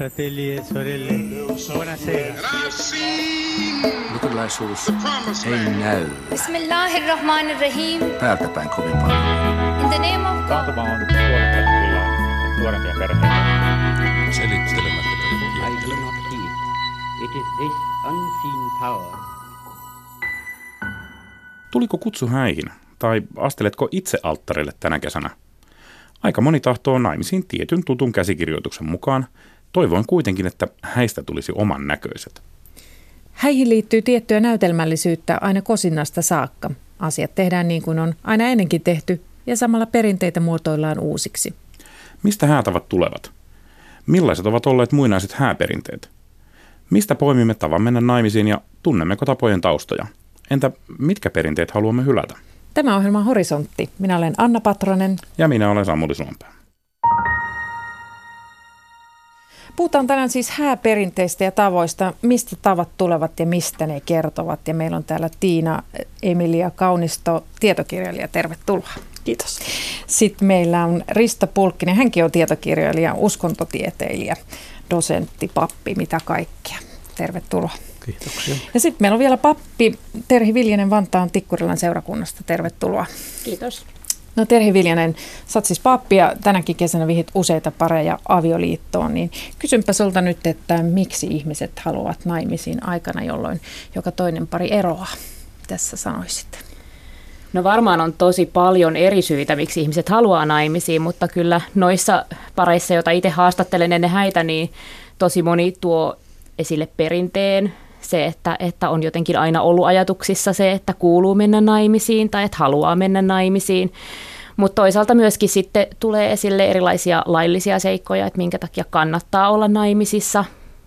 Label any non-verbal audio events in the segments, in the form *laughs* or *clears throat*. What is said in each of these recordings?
fratelli e sorelle, buonasera. Luterilaisuus ei näy Bismillahirrahmanirrahim. täältä päin kovin paljon. In the name of God. Taantuma on kyllä nuorempia perheitä. Selittelemättä I do not heed. It is this unseen power Tuliko kutsu häihin, tai asteletko itse alttarille tänä kesänä? Aika moni tahtoo naimisiin tietyn tutun käsikirjoituksen mukaan, toivoin kuitenkin, että häistä tulisi oman näköiset. Häihin liittyy tiettyä näytelmällisyyttä aina kosinnasta saakka. Asiat tehdään niin kuin on aina ennenkin tehty ja samalla perinteitä muotoillaan uusiksi. Mistä häätavat tulevat? Millaiset ovat olleet muinaiset hääperinteet? Mistä poimimme tavan mennä naimisiin ja tunnemmeko tapojen taustoja? Entä mitkä perinteet haluamme hylätä? Tämä ohjelma on Horisontti. Minä olen Anna Patronen. Ja minä olen Samuli Suompää. Puhutaan tänään siis hääperinteistä ja tavoista, mistä tavat tulevat ja mistä ne kertovat. Ja meillä on täällä Tiina Emilia Kaunisto, tietokirjailija. Tervetuloa. Kiitos. Sitten meillä on Risto Pulkkinen, hänkin on tietokirjailija, uskontotieteilijä, dosentti, pappi, mitä kaikkea. Tervetuloa. Kiitoksia. Ja sitten meillä on vielä pappi Terhi Viljanen Vantaan Tikkurilan seurakunnasta. Tervetuloa. Kiitos. No Terhi Viljanen, sä oot siis pappi ja tänäkin kesänä vihit useita pareja avioliittoon, niin kysynpä sulta nyt, että miksi ihmiset haluavat naimisiin aikana, jolloin joka toinen pari eroaa? Tässä sanoisit. No varmaan on tosi paljon eri syitä, miksi ihmiset haluaa naimisiin, mutta kyllä noissa pareissa, joita itse haastattelen ennen häitä, niin tosi moni tuo esille perinteen, se, että, että on jotenkin aina ollut ajatuksissa se, että kuuluu mennä naimisiin tai että haluaa mennä naimisiin. Mutta toisaalta myöskin sitten tulee esille erilaisia laillisia seikkoja, että minkä takia kannattaa olla naimisissa.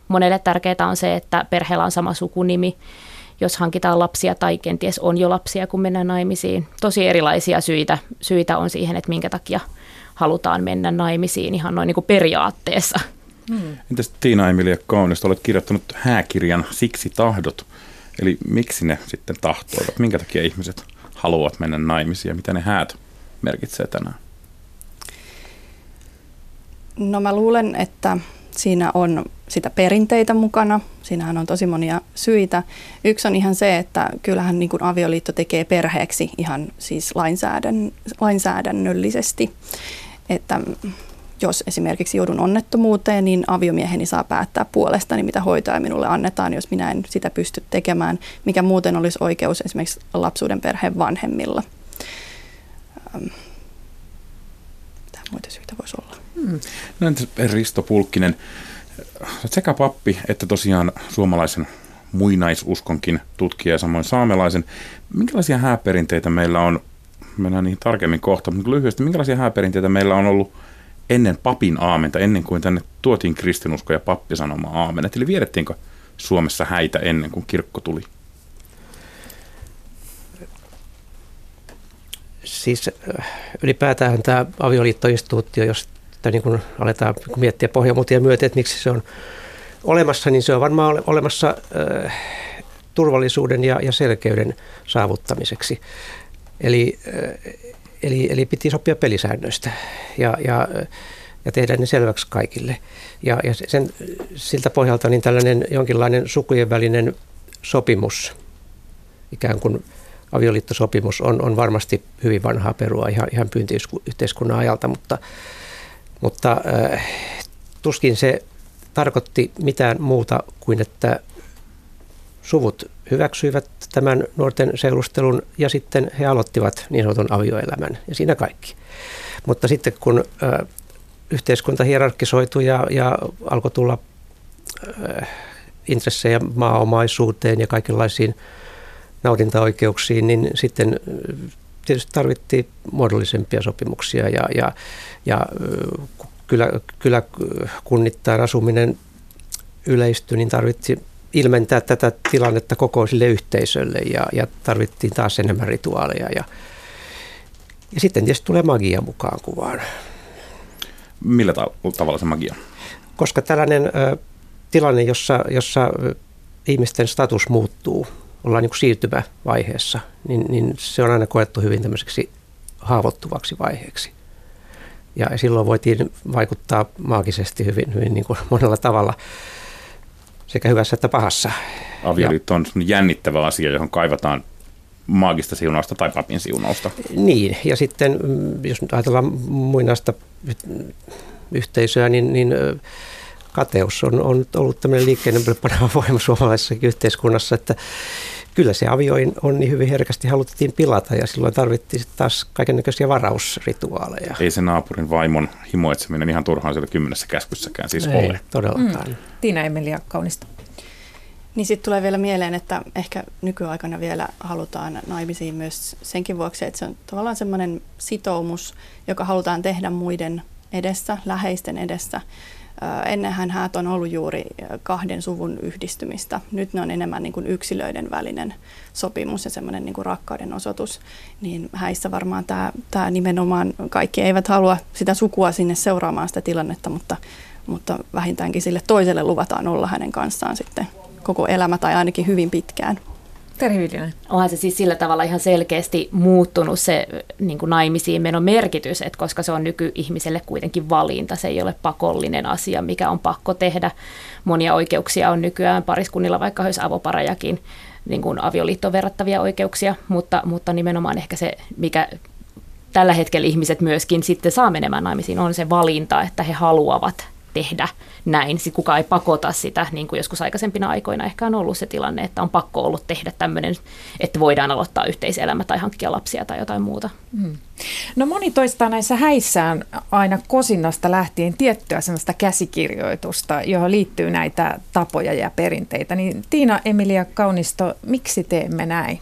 Monelle tärkeää on se, että perheellä on sama sukunimi, jos hankitaan lapsia tai kenties on jo lapsia, kun mennään naimisiin. Tosi erilaisia syitä, syitä on siihen, että minkä takia halutaan mennä naimisiin ihan noin niin kuin periaatteessa. Hmm. Entäs Tiina Emilia Kaunista, olet kirjoittanut hääkirjan Siksi tahdot. Eli miksi ne sitten tahtoivat? Minkä takia ihmiset haluavat mennä naimisiin ja mitä ne häät merkitsee tänään? No mä luulen, että siinä on sitä perinteitä mukana. Siinähän on tosi monia syitä. Yksi on ihan se, että kyllähän niin kuin avioliitto tekee perheeksi ihan siis lainsäädän, lainsäädännöllisesti. Että jos esimerkiksi joudun onnettomuuteen, niin aviomieheni saa päättää puolestani, mitä hoitoa minulle annetaan, jos minä en sitä pysty tekemään, mikä muuten olisi oikeus esimerkiksi lapsuuden perheen vanhemmilla. Mitä muita syitä voisi olla? Hmm. No entäs Risto Pulkkinen, sekä pappi että tosiaan suomalaisen muinaisuskonkin tutkija ja samoin saamelaisen. Minkälaisia hääperinteitä meillä on, mennään niihin tarkemmin kohta, mutta lyhyesti, minkälaisia hääperinteitä meillä on ollut ennen papin aamenta, ennen kuin tänne tuotiin kristinusko ja pappi sanomaan aamenet? Eli vierettiinkö Suomessa häitä ennen kuin kirkko tuli? Siis ylipäätään tämä avioliittoinstituutio, jos niin kun aletaan miettiä pohjamutia myöten, että miksi se on olemassa, niin se on varmaan olemassa äh, turvallisuuden ja, ja selkeyden saavuttamiseksi. Eli, äh, eli, eli piti sopia pelisäännöistä ja, ja, ja tehdä ne selväksi kaikille. Ja, ja sen, siltä pohjalta niin tällainen jonkinlainen sukujen välinen sopimus, ikään kuin avioliittosopimus, on, on varmasti hyvin vanhaa perua ihan, ihan pyyntiyhteiskunnan ajalta, mutta, mutta äh, tuskin se tarkoitti mitään muuta kuin, että suvut hyväksyivät tämän nuorten seurustelun ja sitten he aloittivat niin sanotun avioelämän ja siinä kaikki. Mutta sitten kun ö, yhteiskunta hierarkisoitui ja, ja alkoi tulla ö, intressejä maaomaisuuteen ja kaikenlaisiin nautintaoikeuksiin, niin sitten tietysti tarvittiin muodollisempia sopimuksia ja, ja, ja kyllä, kyllä kunnittain asuminen yleistyi, niin tarvittiin ilmentää tätä tilannetta koko sille yhteisölle ja, ja tarvittiin taas enemmän rituaaleja. Ja, ja sitten tietysti tulee magia mukaan kuvaan. Millä tavalla se magia? Koska tällainen ö, tilanne, jossa, jossa ihmisten status muuttuu, ollaan niin kuin siirtymävaiheessa, niin, niin se on aina koettu hyvin tämmöiseksi haavoittuvaksi vaiheeksi. Ja silloin voitiin vaikuttaa maagisesti hyvin, hyvin niin kuin *laughs* monella tavalla, sekä hyvässä että pahassa. Avioliitto on jännittävä asia, johon kaivataan maagista siunausta tai papin siunausta. Niin, ja sitten mm, jos nyt ajatellaan muinaista yhteisöä, niin, niin kateus on, on ollut tämmöinen liikkeinen *laughs* voima suomalaisessa yhteiskunnassa, että kyllä se avioin on niin hyvin herkästi haluttiin pilata ja silloin tarvittiin taas kaikenlaisia varausrituaaleja. Ei se naapurin vaimon himoitseminen ihan turhaan siellä kymmenessä käskyssäkään siis Ei, ole. todellakaan. Mm. Tiina Emilia Kaunista. Niin sitten tulee vielä mieleen, että ehkä nykyaikana vielä halutaan naimisiin myös senkin vuoksi, että se on tavallaan semmoinen sitoumus, joka halutaan tehdä muiden edessä, läheisten edessä. Ennenhän häät on ollut juuri kahden suvun yhdistymistä. Nyt ne on enemmän niin kuin yksilöiden välinen sopimus ja semmoinen niin rakkauden osoitus. Niin häissä varmaan tämä, tämä nimenomaan, kaikki eivät halua sitä sukua sinne seuraamaan sitä tilannetta, mutta, mutta vähintäänkin sille toiselle luvataan olla hänen kanssaan sitten koko elämä tai ainakin hyvin pitkään. Terhi Viljanen. Onhan se siis sillä tavalla ihan selkeästi muuttunut se niin kuin naimisiin menon merkitys, että koska se on nykyihmiselle kuitenkin valinta, se ei ole pakollinen asia, mikä on pakko tehdä. Monia oikeuksia on nykyään pariskunnilla, vaikka olisi avoparajakin, niin kuin avioliittoon verrattavia oikeuksia, mutta, mutta nimenomaan ehkä se, mikä tällä hetkellä ihmiset myöskin sitten saa menemään naimisiin, on se valinta, että he haluavat tehdä näin. Sitten kukaan ei pakota sitä, niin kuin joskus aikaisempina aikoina ehkä on ollut se tilanne, että on pakko ollut tehdä tämmöinen, että voidaan aloittaa yhteiselämä tai hankkia lapsia tai jotain muuta. Hmm. No moni toistaa näissä häissään aina kosinnasta lähtien tiettyä sellaista käsikirjoitusta, johon liittyy näitä tapoja ja perinteitä. Niin Tiina Emilia Kaunisto, miksi teemme näin?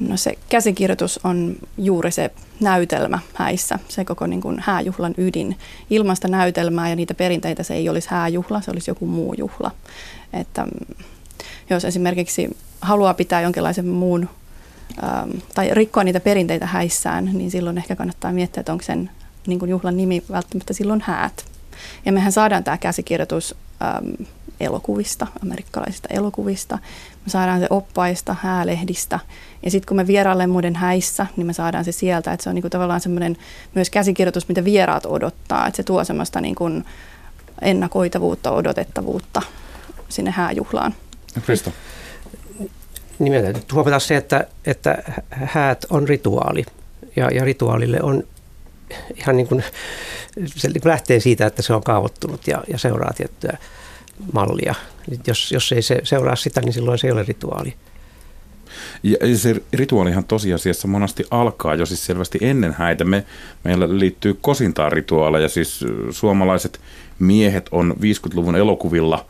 No se käsikirjoitus on juuri se näytelmä häissä, se koko niin kuin hääjuhlan ydin. Ilmasta näytelmää ja niitä perinteitä se ei olisi hääjuhla, se olisi joku muu juhla. Että mm, jos esimerkiksi haluaa pitää jonkinlaisen muun ähm, tai rikkoa niitä perinteitä häissään, niin silloin ehkä kannattaa miettiä, että onko sen niin kuin juhlan nimi välttämättä silloin häät. Ja mehän saadaan tämä käsikirjoitus ähm, elokuvista, amerikkalaisista elokuvista. Me saadaan se oppaista, häälehdistä. Ja sitten kun me vierailemme muiden häissä, niin me saadaan se sieltä. Että se on niinku tavallaan semmoinen myös käsikirjoitus, mitä vieraat odottaa. Että se tuo semmoista niinku ennakoitavuutta, odotettavuutta sinne hääjuhlaan. Kristo. Nimenomaan huomata se, että, että häät on rituaali. Ja, ja rituaalille on ihan niin kuin, se niin kuin lähtee siitä, että se on kaavoittunut ja, ja seuraa tiettyä mallia. Jos, jos ei se seuraa sitä, niin silloin se ei ole rituaali. Ja se rituaalihan tosiasiassa monasti alkaa jo siis selvästi ennen häitä. Me, meillä liittyy kosintaan rituaaleja, siis suomalaiset miehet on 50-luvun elokuvilla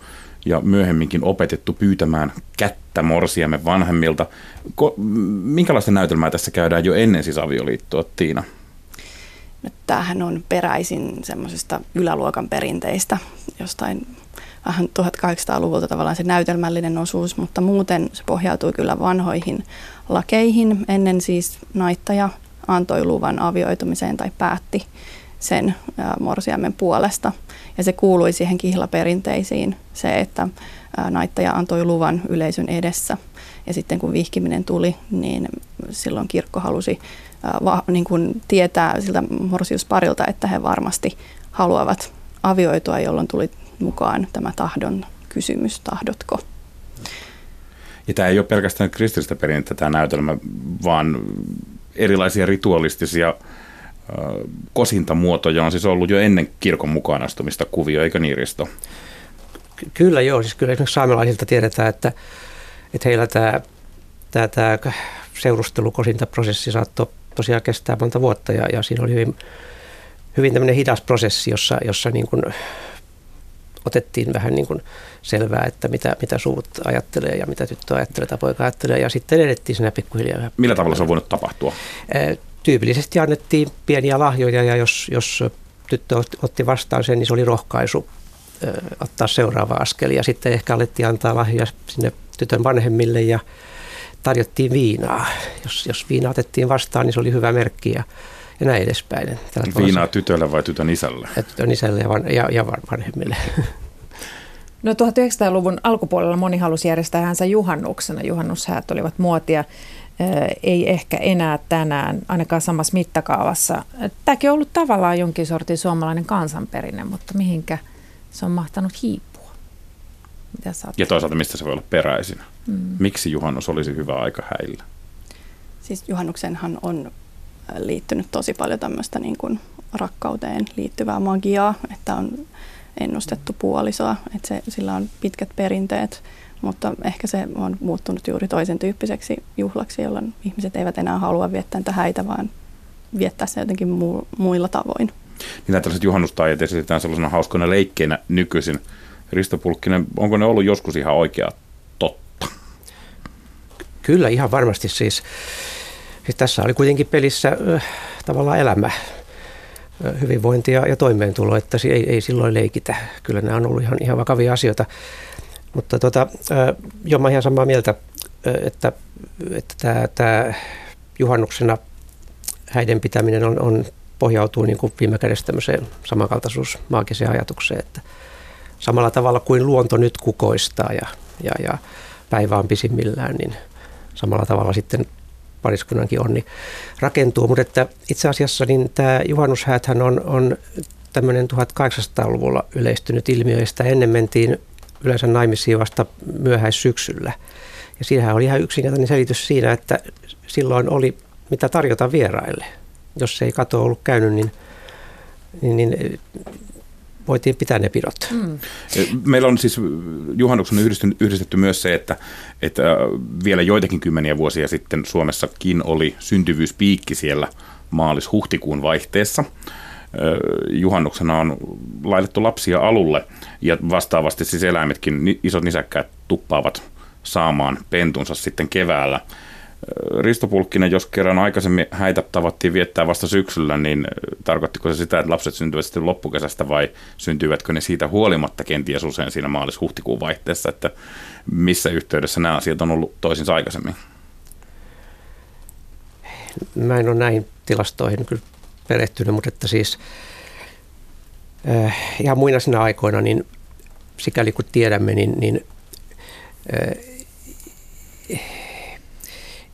ja myöhemminkin opetettu pyytämään kättä morsiamme vanhemmilta. Ko, minkälaista näytelmää tässä käydään jo ennen siis avioliittoa, Tiina? No, tämähän on peräisin semmoisesta yläluokan perinteistä, jostain vähän 1800-luvulta tavallaan se näytelmällinen osuus, mutta muuten se pohjautui kyllä vanhoihin lakeihin. Ennen siis naittaja antoi luvan avioitumiseen tai päätti sen morsiamen puolesta. Ja se kuului siihen kihlaperinteisiin, se, että naittaja antoi luvan yleisön edessä. Ja sitten kun vihkiminen tuli, niin silloin kirkko halusi niin kuin tietää siltä morsiusparilta, että he varmasti haluavat avioitua, jolloin tuli mukaan tämä tahdon kysymys, tahdotko. Ja tämä ei ole pelkästään kristillistä perinnettä tämä näytelmä, vaan erilaisia ritualistisia kosintamuotoja on siis ollut jo ennen kirkon mukaan astumista kuvio, eikö niin Risto? Ky- kyllä joo, siis kyllä esimerkiksi saamelaisilta tiedetään, että, että heillä tämä, tämä, tämä seurustelukosintaprosessi saattoi tosiaan kestää monta vuotta ja, ja siinä oli hyvin, hyvin tämmöinen hidas prosessi, jossa, jossa niin kuin otettiin vähän niin kuin selvää, että mitä, mitä suvut ajattelee ja mitä tyttö ajattelee tai poika ajattelee ja sitten edettiin siinä pikkuhiljaa. Millä tavalla se on voinut tapahtua? Tyypillisesti annettiin pieniä lahjoja ja jos, jos tyttö otti vastaan sen, niin se oli rohkaisu ottaa seuraava askel ja sitten ehkä alettiin antaa lahjoja sinne tytön vanhemmille ja tarjottiin viinaa. Jos, jos viina otettiin vastaan, niin se oli hyvä merkki ja ja näin edespäin. Viinaa tytölle vai tytön isälle? Ja tytön isälle ja, van, ja, ja vanhemmille. *laughs* No 1900-luvun alkupuolella moni halusi järjestää häntä juhannuksena. Juhannushäät olivat muotia. ei ehkä enää tänään, ainakaan samassa mittakaavassa. Tämäkin on ollut tavallaan jonkin sortin suomalainen kansanperinne, mutta mihinkä se on mahtanut hiipua? Mitä ja toisaalta mistä se voi olla peräisin? Mm. Miksi juhannus olisi hyvä aika häillä? Siis juhannuksenhan on liittynyt tosi paljon tämmöistä niin kuin rakkauteen liittyvää magiaa, että on ennustettu puolisoa, että se, sillä on pitkät perinteet, mutta ehkä se on muuttunut juuri toisen tyyppiseksi juhlaksi, jolloin ihmiset eivät enää halua viettää niitä häitä, vaan viettää se jotenkin mu- muilla tavoin. Niin tällaiset juhannustaajat esitetään sellaisena hauskana leikkeinä nykyisin. Risto Pulkkinen, onko ne ollut joskus ihan oikea totta? Kyllä, ihan varmasti siis. Siis tässä oli kuitenkin pelissä äh, tavallaan elämä hyvinvointi ja, ja toimeentulo, että ei, ei silloin leikitä. Kyllä nämä on ollut ihan, ihan vakavia asioita. Mutta tota, jo mä ihan samaa mieltä, että, että tämä, tämä juhannuksena häiden pitäminen on, on pohjautuu niin kuin viime kädessä tämmöiseen samankaltaisuus maagiseen ajatukseen, että samalla tavalla kuin luonto nyt kukoistaa ja, ja, ja päivä on pisimmillään, niin samalla tavalla sitten pariskunnankin onni rakentuu. Mutta että itse asiassa niin tämä juhannushääthän on, on tämmöinen 1800-luvulla yleistynyt ilmiö, ja sitä ennen mentiin yleensä naimisiin vasta myöhäissyksyllä. Ja siinähän oli ihan yksinkertainen selitys siinä, että silloin oli mitä tarjota vieraille. Jos ei kato ollut käynyt, niin, niin, niin voitiin pitää ne pidot. Mm. Meillä on siis juhannuksen yhdistetty myös se, että, että vielä joitakin kymmeniä vuosia sitten Suomessakin oli syntyvyyspiikki siellä maalis-huhtikuun vaihteessa. Juhannuksena on laitettu lapsia alulle ja vastaavasti siis eläimetkin, isot nisäkkäät tuppaavat saamaan pentunsa sitten keväällä – Risto Pulkkinen, jos kerran aikaisemmin häitä tavattiin viettää vasta syksyllä, niin tarkoittiko se sitä, että lapset syntyvät sitten loppukesästä vai syntyivätkö ne siitä huolimatta kenties usein siinä maalis-huhtikuun vaihteessa, että missä yhteydessä nämä asiat on ollut toisinsa aikaisemmin? Mä en ole näihin tilastoihin kyllä perehtynyt, mutta että siis äh, ihan muinaisina aikoina, niin sikäli kun tiedämme, niin, niin äh,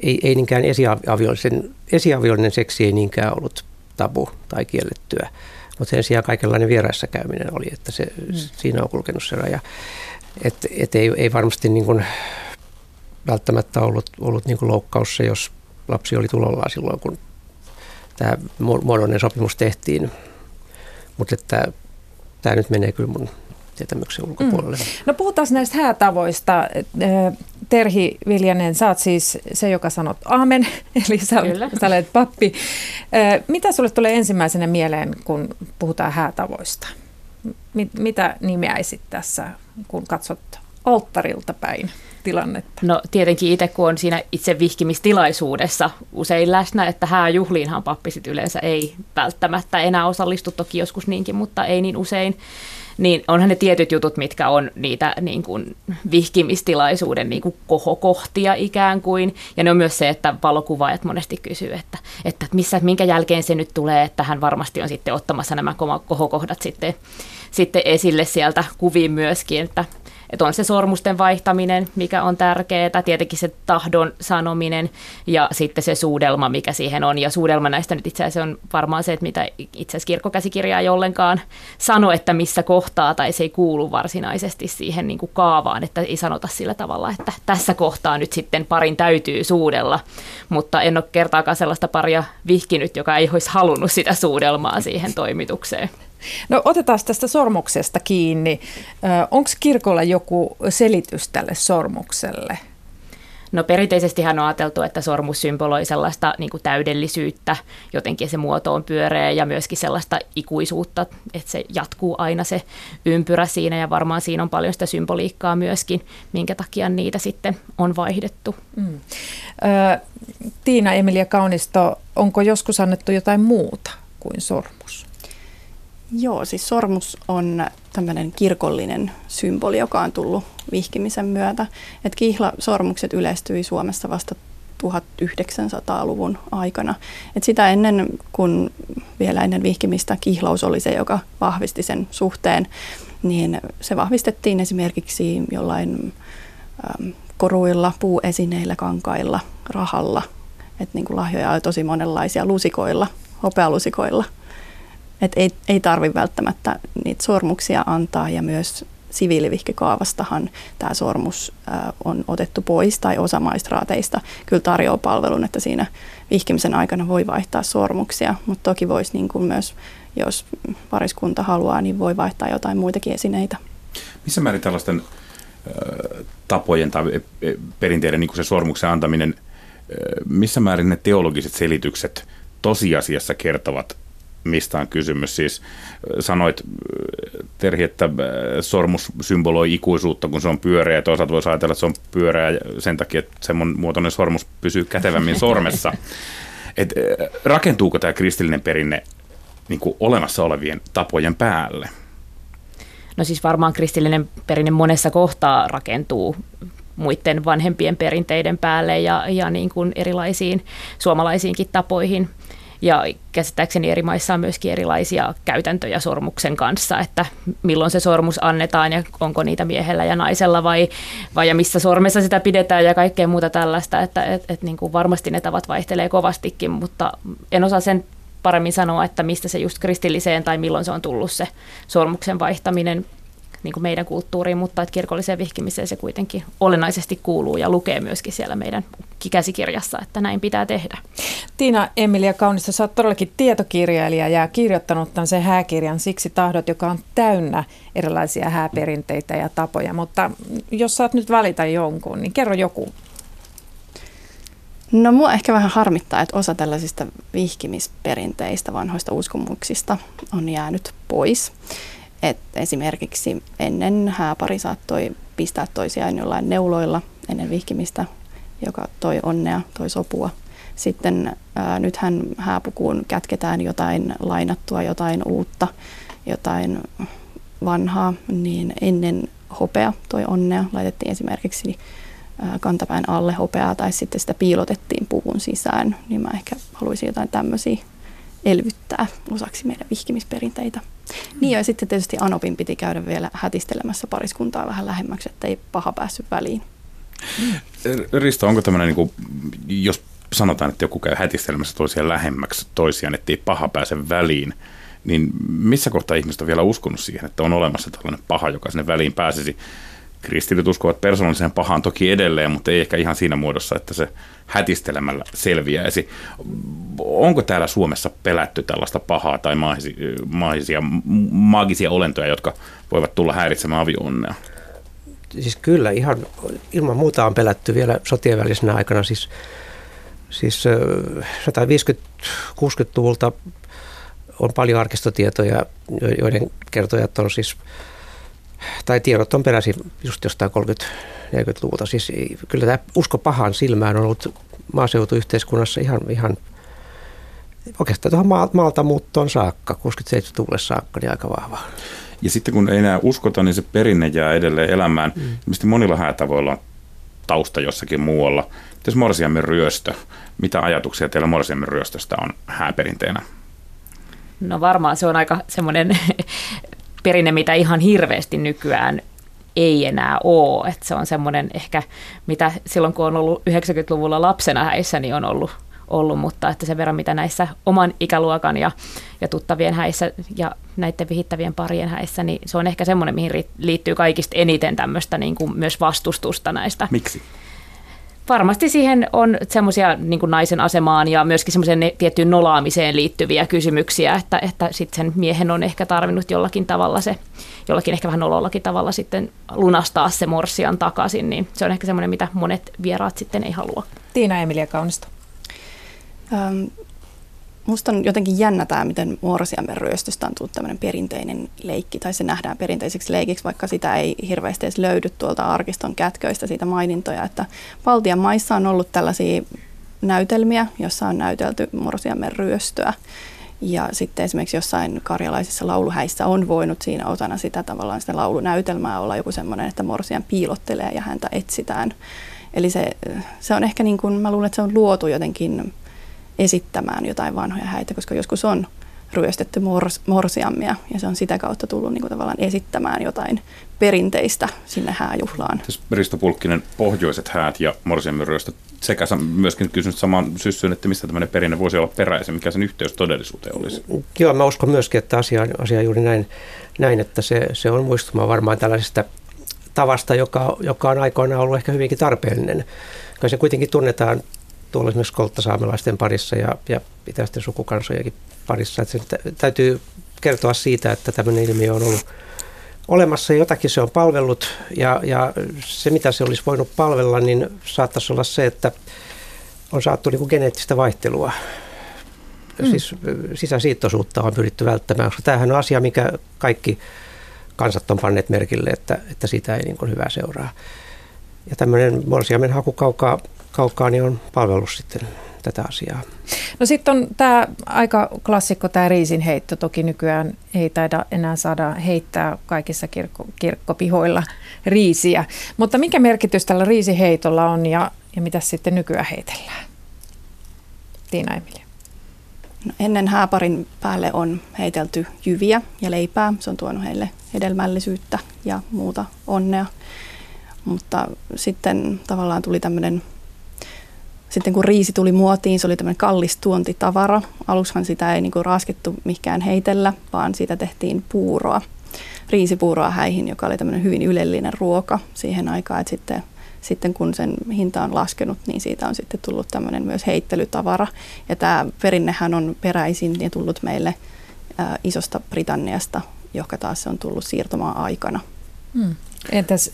ei, ei niinkään esiaviollinen, esiaviollinen seksi ei niinkään ollut tabu tai kiellettyä, mutta sen sijaan kaikenlainen vieraissa käyminen oli, että se, mm. siinä on kulkenut se raja. Että et ei, ei varmasti niin kuin välttämättä ollut, ollut niin kuin loukkaus se, jos lapsi oli tulollaan silloin, kun tämä muodollinen sopimus tehtiin. Mutta että tämä nyt menee kyllä mun tietämyksen ulkopuolelle. Mm. No puhutaan näistä häätavoista. Terhi Viljanen, sä oot siis se, joka sanot aamen, *laughs* eli sä, sä olet pappi. Mitä sulle tulee ensimmäisenä mieleen, kun puhutaan häätavoista? Mitä nimeäisit tässä, kun katsot alttarilta päin tilannetta? No tietenkin itse, kun on siinä itse vihkimistilaisuudessa usein läsnä, että hääjuhliinhan pappisit yleensä ei välttämättä enää osallistu, toki joskus niinkin, mutta ei niin usein niin onhan ne tietyt jutut, mitkä on niitä niin kuin vihkimistilaisuuden niin kuin kohokohtia ikään kuin. Ja ne on myös se, että valokuvaajat monesti kysyy, että, että missä, minkä jälkeen se nyt tulee, että hän varmasti on sitten ottamassa nämä kohokohdat sitten, sitten esille sieltä kuviin myöskin, että että on se sormusten vaihtaminen, mikä on tärkeää, tietenkin se tahdon sanominen ja sitten se suudelma, mikä siihen on. Ja suudelma näistä nyt itse asiassa on varmaan se, että mitä itse asiassa kirkkokäsikirja ei ollenkaan sano, että missä kohtaa tai se ei kuulu varsinaisesti siihen niin kuin kaavaan, että ei sanota sillä tavalla, että tässä kohtaa nyt sitten parin täytyy suudella, mutta en ole kertaakaan sellaista paria vihkinyt, joka ei olisi halunnut sitä suudelmaa siihen toimitukseen. No otetaan tästä sormuksesta kiinni. Onko kirkolla joku selitys tälle sormukselle? No perinteisesti hän on ajateltu, että sormus symboloi sellaista niin kuin täydellisyyttä, jotenkin se muoto on pyöreä ja myöskin sellaista ikuisuutta, että se jatkuu aina se ympyrä siinä ja varmaan siinä on paljon sitä symboliikkaa myöskin, minkä takia niitä sitten on vaihdettu. Mm. Ö, Tiina Emilia Kaunisto, onko joskus annettu jotain muuta kuin sormus? Joo, siis sormus on tämmöinen kirkollinen symboli, joka on tullut vihkimisen myötä. Et kihlasormukset yleistyi Suomessa vasta 1900-luvun aikana. Et sitä ennen, kun vielä ennen vihkimistä kihlaus oli se, joka vahvisti sen suhteen, niin se vahvistettiin esimerkiksi jollain koruilla, puuesineillä, kankailla, rahalla, että niin kuin lahjoja on tosi monenlaisia lusikoilla, hopealusikoilla. Et ei, ei tarvitse välttämättä niitä sormuksia antaa ja myös siviilivihkikaavastahan tämä sormus on otettu pois tai osa maistraateista kyllä tarjoaa palvelun, että siinä vihkimisen aikana voi vaihtaa sormuksia, mutta toki voisi niin kuin myös, jos pariskunta haluaa, niin voi vaihtaa jotain muitakin esineitä. Missä määrin tällaisten tapojen tai perinteiden niin kuin se sormuksen antaminen, missä määrin ne teologiset selitykset tosiasiassa kertovat mistä on kysymys. Siis sanoit, Terhi, että sormus symboloi ikuisuutta, kun se on pyöreä. Toisaalta voisi ajatella, että se on pyöreä sen takia, että semmoinen muotoinen sormus pysyy kätevämmin sormessa. *laughs* Et, rakentuuko tämä kristillinen perinne niin kuin olemassa olevien tapojen päälle? No siis varmaan kristillinen perinne monessa kohtaa rakentuu muiden vanhempien perinteiden päälle ja, ja niin kuin erilaisiin suomalaisiinkin tapoihin. Ja käsittääkseni eri maissa on myöskin erilaisia käytäntöjä sormuksen kanssa, että milloin se sormus annetaan ja onko niitä miehellä ja naisella vai, vai ja missä sormessa sitä pidetään ja kaikkea muuta tällaista. Että et, et niin kuin varmasti ne tavat vaihtelee kovastikin, mutta en osaa sen paremmin sanoa, että mistä se just kristilliseen tai milloin se on tullut se sormuksen vaihtaminen niin kuin meidän kulttuuriin, mutta että kirkolliseen vihkimiseen se kuitenkin olennaisesti kuuluu ja lukee myöskin siellä meidän käsikirjassa, että näin pitää tehdä. Tiina Emilia Kaunista, sä oot todellakin tietokirjailija ja kirjoittanut tämän sen hääkirjan Siksi tahdot, joka on täynnä erilaisia hääperinteitä ja tapoja, mutta jos saat nyt valita jonkun, niin kerro joku No mua ehkä vähän harmittaa, että osa tällaisista vihkimisperinteistä, vanhoista uskomuksista on jäänyt pois. Et esimerkiksi ennen hääpari saattoi pistää toisiaan jollain neuloilla ennen vihkimistä, joka toi onnea, toi sopua. Sitten ää, nythän hääpukuun kätketään jotain lainattua, jotain uutta, jotain vanhaa, niin ennen hopea toi onnea laitettiin esimerkiksi kantapään alle hopeaa tai sitten sitä piilotettiin puvun sisään, niin mä ehkä haluaisin jotain tämmöisiä elvyttää osaksi meidän vihkimisperinteitä. Niin ja sitten tietysti Anopin piti käydä vielä hätistelemässä pariskuntaa vähän lähemmäksi, että ei paha päässyt väliin. Risto, onko tämmöinen, niin kuin, jos sanotaan, että joku käy hätistelemässä toisiaan lähemmäksi toisiaan, että ei paha pääse väliin, niin missä kohtaa ihmiset on vielä uskonut siihen, että on olemassa tällainen paha, joka sinne väliin pääsisi? Kristityt uskovat persoonalliseen pahaan toki edelleen, mutta ei ehkä ihan siinä muodossa, että se hätistelemällä selviäisi. Onko täällä Suomessa pelätty tällaista pahaa tai maagisia, maagisia olentoja, jotka voivat tulla häiritsemään avioonnea? Siis kyllä, ihan ilman muuta on pelätty vielä sotien välisenä aikana. Siis, siis 150-60-luvulta on paljon arkistotietoja, joiden kertojat on siis tai tiedot on peräisin just jostain 30-40-luvulta. Siis kyllä tämä usko pahaan silmään on ollut maaseutuyhteiskunnassa ihan, ihan oikeastaan tuohon maalta muuttoon saakka, 67-luvulle saakka, niin aika vahva. Ja sitten kun ei enää uskota, niin se perinne jää edelleen elämään. Mm. Mistä monilla häätavoilla on tausta jossakin muualla. Jos morsiamme ryöstö, mitä ajatuksia teillä morsiamme ryöstöstä on hääperinteenä? No varmaan se on aika semmoinen perinne, mitä ihan hirveästi nykyään ei enää ole. Että se on semmoinen ehkä, mitä silloin kun on ollut 90-luvulla lapsena häissä, niin on ollut, ollut mutta että sen verran mitä näissä oman ikäluokan ja, ja tuttavien häissä ja näiden vihittävien parien häissä, niin se on ehkä semmoinen, mihin liittyy kaikista eniten tämmöistä niin kuin myös vastustusta näistä. Miksi? Varmasti siihen on semmoisia niin naisen asemaan ja myöskin semmoiseen tiettyyn nolaamiseen liittyviä kysymyksiä, että, että sitten sen miehen on ehkä tarvinnut jollakin tavalla se, jollakin ehkä vähän nolollakin tavalla sitten lunastaa se morsian takaisin, niin se on ehkä semmoinen, mitä monet vieraat sitten ei halua. Tiina Emilia Kaunisto. Ähm, Musta on jotenkin jännä tämä, miten Morsiamen ryöstöstä on tullut tämmöinen perinteinen leikki, tai se nähdään perinteiseksi leikiksi, vaikka sitä ei hirveästi edes löydy tuolta arkiston kätköistä siitä mainintoja, että Baltian maissa on ollut tällaisia näytelmiä, jossa on näytelty Morsiamen ryöstöä, ja sitten esimerkiksi jossain karjalaisissa lauluhäissä on voinut siinä osana sitä tavallaan sitä laulunäytelmää olla joku semmoinen, että Morsian piilottelee ja häntä etsitään. Eli se, se on ehkä niin kuin, mä luulen, että se on luotu jotenkin esittämään jotain vanhoja häitä, koska joskus on ryöstetty mors, morsiammia ja se on sitä kautta tullut niin kuin tavallaan esittämään jotain perinteistä sinne hääjuhlaan. Risto Pulkkinen, pohjoiset häät ja morsiammin ryöstöt sekä myöskin kysynyt samaan syssyyn, että mistä tämmöinen perinne voisi olla peräisin, mikä sen yhteys todellisuuteen olisi. Joo, mä uskon myöskin, että asia, asia juuri näin, näin, että se, se on muistumaan varmaan tällaisesta tavasta, joka, joka on aikoinaan ollut ehkä hyvinkin tarpeellinen. Kai se kuitenkin tunnetaan tuolla esimerkiksi kolttasaamelaisten parissa ja, ja itäisten sukukansojenkin parissa. Että se täytyy kertoa siitä, että tämmöinen ilmiö on ollut olemassa ja jotakin se on palvellut ja, ja se mitä se olisi voinut palvella, niin saattaisi olla se, että on saattu niin kuin geneettistä vaihtelua. Mm. Siis sisäsiittoisuutta on pyritty välttämään, koska tämähän on asia, mikä kaikki kansat on panneet merkille, että, että siitä ei niin kuin hyvää seuraa. Ja tämmöinen morsiamen haku kaukaa, niin on palvellut sitten tätä asiaa. No sitten on tämä aika klassikko tämä riisinheitto. Toki nykyään ei taida enää saada heittää kaikissa kirkko, kirkkopihoilla riisiä. Mutta mikä merkitys tällä riisiheitolla on ja, ja mitä sitten nykyään heitellään? Tiina Emilia. No ennen hääparin päälle on heitelty jyviä ja leipää. Se on tuonut heille hedelmällisyyttä ja muuta onnea. Mutta sitten tavallaan tuli tämmöinen sitten kun riisi tuli muotiin, se oli tämmöinen kallis tuontitavara. Alushan sitä ei niinku raskettu mikään heitellä, vaan siitä tehtiin puuroa, riisipuuroa häihin, joka oli tämmöinen hyvin ylellinen ruoka siihen aikaan. Et sitten, sitten kun sen hinta on laskenut, niin siitä on sitten tullut tämmöinen myös heittelytavara. Ja tämä perinnehän on peräisin ja tullut meille ää, isosta Britanniasta, joka taas on tullut siirtomaan aikana. Hmm. Entäs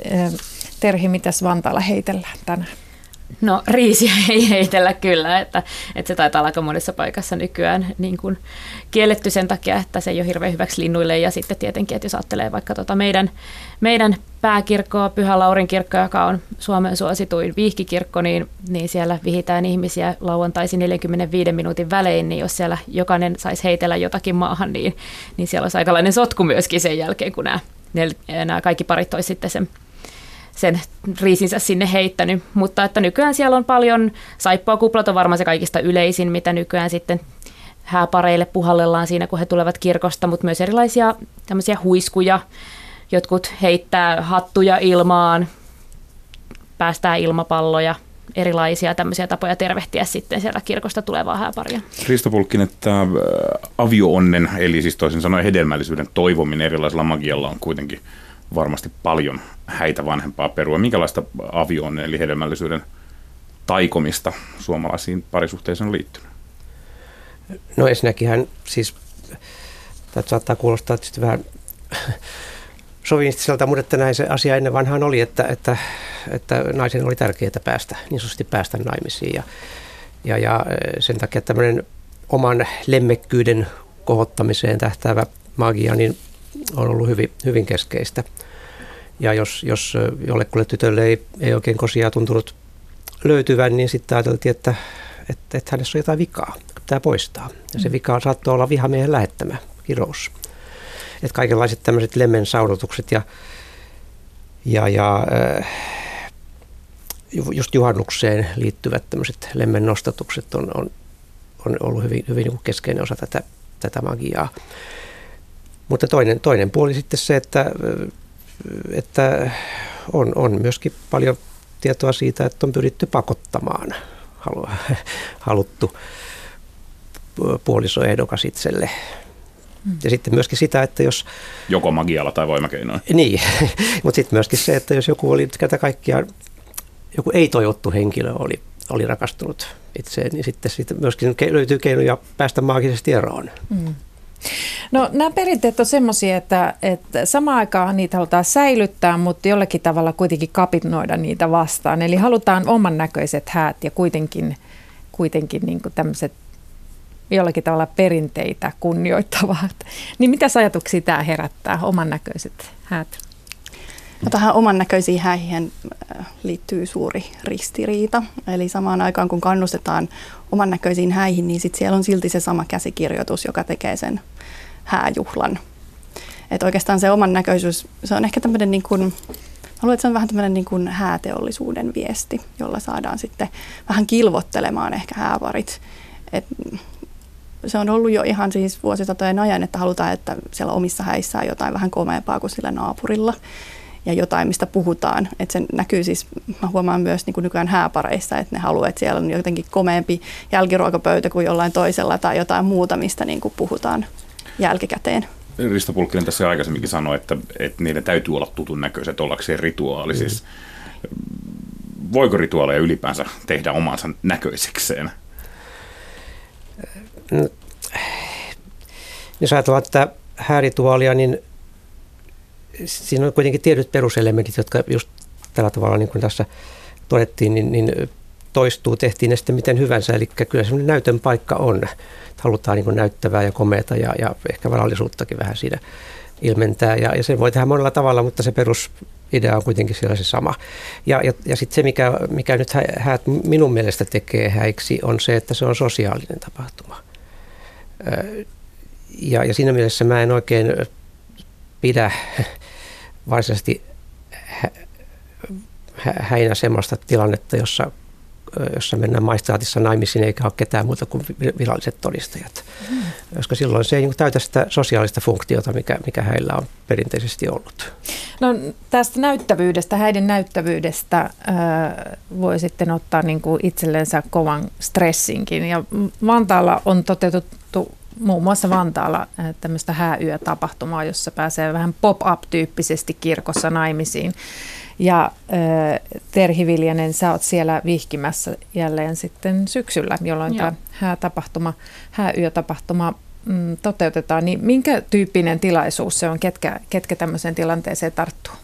Terhi, mitäs Vantaalla heitellään tänään? No riisiä *laughs* ei heitellä kyllä, että, että se taitaa olla aika monessa paikassa nykyään niin kuin kielletty sen takia, että se ei ole hirveän hyväksi linnuille. Ja sitten tietenkin, että jos ajattelee vaikka tota meidän, meidän pääkirkkoa, Pyhä Laurin kirkko, joka on Suomen suosituin viihkikirkko, niin, niin siellä vihitään ihmisiä lauantaisin 45 minuutin välein, niin jos siellä jokainen saisi heitellä jotakin maahan, niin, niin siellä olisi aikalainen sotku myöskin sen jälkeen, kun nämä, nämä kaikki parit olisi sitten sen sen riisinsä sinne heittänyt. Mutta että nykyään siellä on paljon, saippua kuplat on varmaan se kaikista yleisin, mitä nykyään sitten hääpareille puhallellaan siinä, kun he tulevat kirkosta, mutta myös erilaisia tämmöisiä huiskuja. Jotkut heittää hattuja ilmaan, päästää ilmapalloja, erilaisia tämmöisiä tapoja tervehtiä sitten siellä kirkosta tulevaa hääparia. Risto Pulkkinen, että avioonnen, eli siis toisin sanoen hedelmällisyyden toivominen erilaisella magialla on kuitenkin varmasti paljon häitä vanhempaa perua. Minkälaista avion eli hedelmällisyyden taikomista suomalaisiin parisuhteisiin on liittynyt? No ensinnäkin siis, tämä saattaa kuulostaa tietysti vähän sovinistiselta, mutta että näin se asia ennen vanhaan oli, että, että, että naisen oli tärkeää päästä, niin sanotusti päästä naimisiin. Ja, ja, ja sen takia tämmöinen oman lemmekkyyden kohottamiseen tähtäävä magia, niin on ollut hyvin, hyvin keskeistä. Ja jos, jos jollekulle tytölle ei, ei oikein kosia tuntunut löytyvän, niin sitten ajateltiin, että, että, että hänessä on jotain vikaa, pitää poistaa. Ja se mm. vika saattoi olla vihamiehen lähettämä kirous. Että kaikenlaiset tämmöiset lemmen saunotukset ja, ja, ja just juhannukseen liittyvät tämmöiset lemmen nostatukset on, on, on ollut hyvin, hyvin niin keskeinen osa tätä, tätä magiaa. Mutta toinen, toinen puoli sitten se, että, että on, on myöskin paljon tietoa siitä, että on pyritty pakottamaan halu, haluttu puolisoehdokas itselle. Mm. Ja sitten myöskin sitä, että jos... Joko magialla tai voimakeinoin. Niin, *laughs* mutta sitten myöskin se, että jos joku oli kerta kaikkiaan, joku ei-toivottu henkilö oli, oli rakastunut itseen, niin sitten siitä myöskin löytyy keinoja päästä maagisesti eroon. Mm. No nämä perinteet on semmoisia, että, että samaan aikaan niitä halutaan säilyttää, mutta jollakin tavalla kuitenkin kapinoida niitä vastaan. Eli halutaan oman näköiset häät ja kuitenkin, kuitenkin niin tämmöiset jollakin tavalla perinteitä kunnioittavat. Niin mitä ajatuksia tämä herättää, oman näköiset häät? No tähän oman näköisiin häihin äh, liittyy suuri ristiriita. Eli samaan aikaan kun kannustetaan oman näköisiin häihin, niin sit siellä on silti se sama käsikirjoitus, joka tekee sen hääjuhlan. Et oikeastaan se oman näköisyys, se on ehkä tämmöinen niin kuin, haluan, että se on vähän tämmöinen niin kuin hääteollisuuden viesti, jolla saadaan sitten vähän kilvottelemaan ehkä häävarit. Et se on ollut jo ihan siis vuosisatojen ajan, että halutaan, että siellä omissa häissä on jotain vähän komeampaa kuin sillä naapurilla ja jotain, mistä puhutaan. Että se näkyy siis, mä huomaan myös niin kuin nykyään hääpareissa, että ne haluaa, että siellä on jotenkin komeampi jälkiruokapöytä kuin jollain toisella tai jotain muuta, mistä niin kuin puhutaan jälkikäteen. Risto Pulkkinen tässä aikaisemminkin sanoi, että, että niiden täytyy olla tutun näköiset ollakseen rituaali. Mm. Siis, voiko rituaaleja ylipäänsä tehdä omansa näköisekseen? No, jos ajatellaan tätä häärituaalia, niin siinä on kuitenkin tietyt peruselementit, jotka just tällä tavalla, niin kuin tässä todettiin, niin, niin toistuu, tehtiin ne sitten miten hyvänsä. Eli kyllä semmoinen näytön paikka on. Halutaan niin näyttävää ja komeata ja, ja ehkä varallisuuttakin vähän siinä ilmentää. Ja, ja sen voi tehdä monella tavalla, mutta se perusidea on kuitenkin siellä se sama. Ja, ja, ja sitten se, mikä, mikä nyt häät minun mielestä tekee häiksi, on se, että se on sosiaalinen tapahtuma. Ja, ja siinä mielessä mä en oikein pidä varsinaisesti häinä semmoista tilannetta, jossa, jossa mennään maistraatissa naimisiin eikä ole ketään muuta kuin viralliset todistajat. Mm. Koska silloin se ei niin täytä sitä sosiaalista funktiota, mikä, mikä heillä on perinteisesti ollut. No tästä näyttävyydestä, häiden näyttävyydestä äh, voi sitten ottaa niin kuin itsellensä kovan stressinkin. Ja Vantaalla on toteutettu muun muassa Vantaalla äh, tämmöistä hääyötapahtumaa, jossa pääsee vähän pop-up-tyyppisesti kirkossa naimisiin. Ja äh, Terhi Viljanen, sä oot siellä vihkimässä jälleen sitten syksyllä, jolloin tämä häätapahtuma, hääyötapahtuma mm, toteutetaan. Niin minkä tyyppinen tilaisuus se on, ketkä, ketkä tämmöiseen tilanteeseen tarttuu?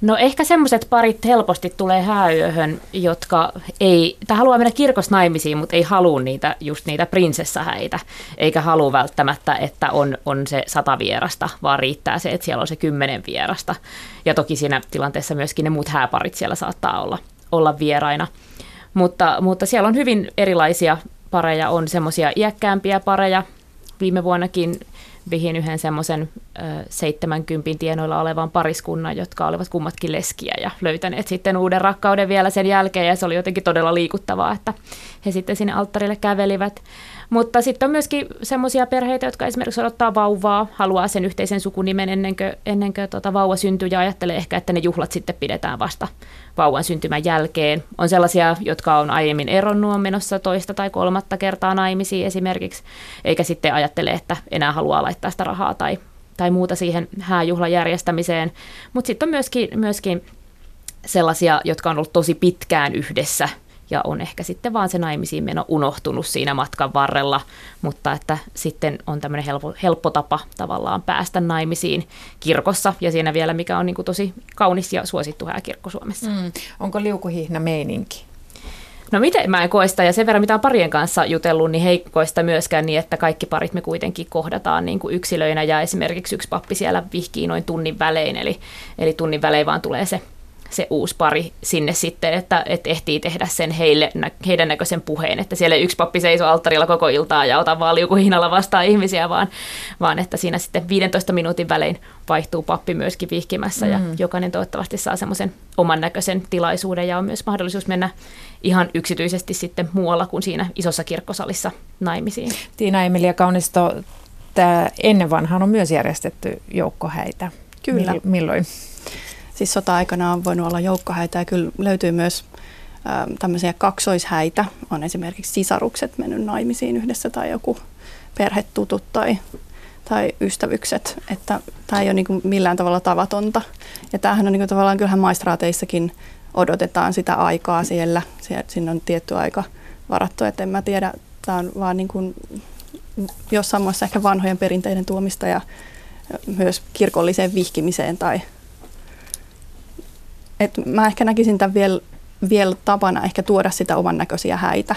No ehkä semmoiset parit helposti tulee hääyöhön, jotka ei, tai haluaa mennä kirkossa naimisiin, mutta ei halua niitä, just niitä prinsessahäitä, eikä halua välttämättä, että on, on se sata vierasta, vaan riittää se, että siellä on se kymmenen vierasta. Ja toki siinä tilanteessa myöskin ne muut hääparit siellä saattaa olla, olla vieraina. Mutta, mutta siellä on hyvin erilaisia pareja, on semmoisia iäkkäämpiä pareja. Viime vuonnakin vihin yhden semmoisen 70 tienoilla olevan pariskunnan, jotka olivat kummatkin leskiä ja löytäneet sitten uuden rakkauden vielä sen jälkeen ja se oli jotenkin todella liikuttavaa, että he sitten sinne alttarille kävelivät. Mutta sitten on myöskin semmoisia perheitä, jotka esimerkiksi odottaa vauvaa, haluaa sen yhteisen sukunimen ennen kuin, ennen kuin tota vauva syntyy ja ajattelee ehkä, että ne juhlat sitten pidetään vasta vauvan syntymän jälkeen. On sellaisia, jotka on aiemmin eronnut, on menossa toista tai kolmatta kertaa naimisiin esimerkiksi, eikä sitten ajattele, että enää haluaa laittaa sitä rahaa tai, tai muuta siihen hääjuhlan järjestämiseen. Mutta sitten on myöskin, myöskin sellaisia, jotka on ollut tosi pitkään yhdessä – ja on ehkä sitten vaan se naimisiin meno unohtunut siinä matkan varrella, mutta että sitten on tämmöinen helppo, helppo tapa tavallaan päästä naimisiin kirkossa ja siinä vielä mikä on niin kuin tosi kaunis ja suosittu hääkirkko Suomessa. Mm. Onko liukuhihna meininki? No miten mä en koista, ja sen verran mitä on parien kanssa jutellut, niin he koista myöskään niin, että kaikki parit me kuitenkin kohdataan niin kuin yksilöinä, ja esimerkiksi yksi pappi siellä vihkii noin tunnin välein, eli, eli tunnin välein vaan tulee se se uusi pari sinne sitten, että, että ehtii tehdä sen heille, heidän näköisen puheen, että siellä yksi pappi seisoo alttarilla koko iltaa ja ota vaan liukuhihnalla vastaan ihmisiä, vaan, vaan että siinä sitten 15 minuutin välein vaihtuu pappi myöskin vihkimässä mm. ja jokainen toivottavasti saa semmoisen oman näköisen tilaisuuden ja on myös mahdollisuus mennä ihan yksityisesti sitten muualla kuin siinä isossa kirkkosalissa naimisiin. Tiina Emilia Kaunisto, tämä ennen vanhaan on myös järjestetty joukkohäitä. Kyllä. Milloin? Siis sota-aikana on voinut olla joukkohäitä ja kyllä löytyy myös ä, tämmöisiä kaksoishäitä. On esimerkiksi sisarukset mennyt naimisiin yhdessä tai joku perhetutut tai, tai ystävykset. Että tämä ei ole niin millään tavalla tavatonta. Ja tämähän on niin tavallaan kyllähän maistraateissakin odotetaan sitä aikaa siellä. Sinne on tietty aika varattu, että en mä tiedä, tämä on vaan niin kuin jossain muassa ehkä vanhojen perinteiden tuomista ja myös kirkolliseen vihkimiseen tai et mä ehkä näkisin tämän vielä, vielä tapana ehkä tuoda sitä oman näköisiä häitä,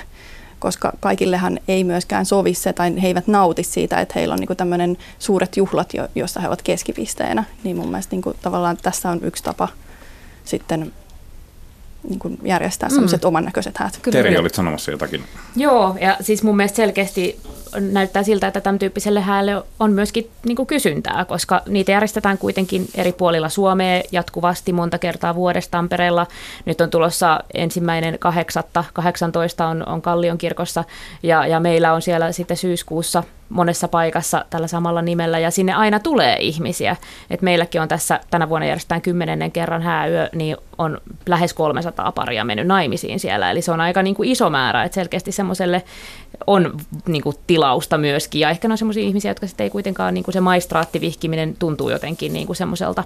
koska kaikillehan ei myöskään sovi se tai he eivät nauti siitä, että heillä on niinku tämmöinen suuret juhlat, jo, joissa he ovat keskipisteenä. Niin mun mielestä niinku tavallaan tässä on yksi tapa sitten niin kuin järjestää sellaiset mm. oman näköiset häät. Teri, olit sanomassa jotakin. Joo, ja siis mun mielestä selkeästi näyttää siltä, että tämän tyyppiselle häälle on myöskin niin kuin kysyntää, koska niitä järjestetään kuitenkin eri puolilla Suomea jatkuvasti monta kertaa vuodesta Tampereella. Nyt on tulossa ensimmäinen kahdeksatta, 18 on, on Kallion kirkossa ja, ja meillä on siellä sitten syyskuussa monessa paikassa tällä samalla nimellä ja sinne aina tulee ihmisiä. Et meilläkin on tässä tänä vuonna järjestetään kymmenennen kerran hääyö, niin on lähes 300 paria mennyt naimisiin siellä. Eli se on aika niin kuin iso määrä, että selkeästi semmoiselle on niin kuin tilausta myöskin. Ja ehkä ne on semmoisia ihmisiä, jotka sitten ei kuitenkaan niin kuin se maistraattivihkiminen tuntuu jotenkin niin kuin semmoiselta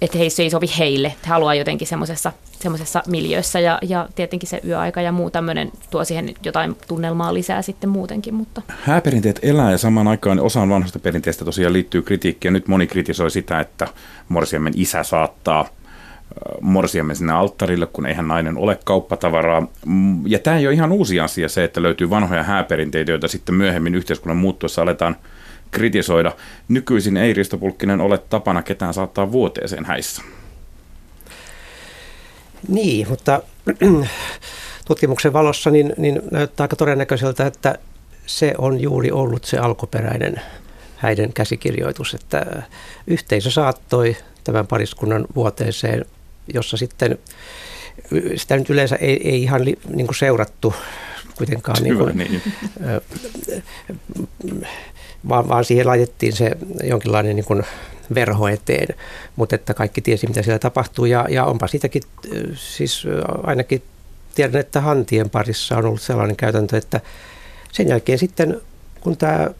että se ei sovi heille. He haluaa jotenkin semmoisessa semmoisessa miljöössä ja, ja tietenkin se yöaika ja muu tämmöinen tuo siihen jotain tunnelmaa lisää sitten muutenkin. Mutta. Hääperinteet elää ja samaan aikaan osaan vanhasta perinteestä tosiaan liittyy kritiikkiä. Nyt moni kritisoi sitä, että morsiamen isä saattaa morsiamme sinne alttarille, kun eihän nainen ole kauppatavaraa. Mm, ja tämä ei ole ihan uusi asia se, että löytyy vanhoja hääperinteitä, joita sitten myöhemmin yhteiskunnan muuttuessa aletaan kritisoida. Nykyisin ei Risto Pulkkinen ole tapana ketään saattaa vuoteeseen häissä. Niin, mutta *clears throat* tutkimuksen valossa niin, niin näyttää aika todennäköiseltä, että se on juuri ollut se alkuperäinen häiden käsikirjoitus, että yhteisö saattoi tämän pariskunnan vuoteeseen, jossa sitten sitä nyt yleensä ei, ei ihan li, niin kuin seurattu kuitenkaan, niin kuin, niin. Vaan, vaan siihen laitettiin se jonkinlainen niin kuin verho eteen, mutta että kaikki tiesi, mitä siellä tapahtuu. Ja, ja onpa siitäkin, siis ainakin tiedän, että hantien parissa on ollut sellainen käytäntö, että sen jälkeen sitten, kun tämä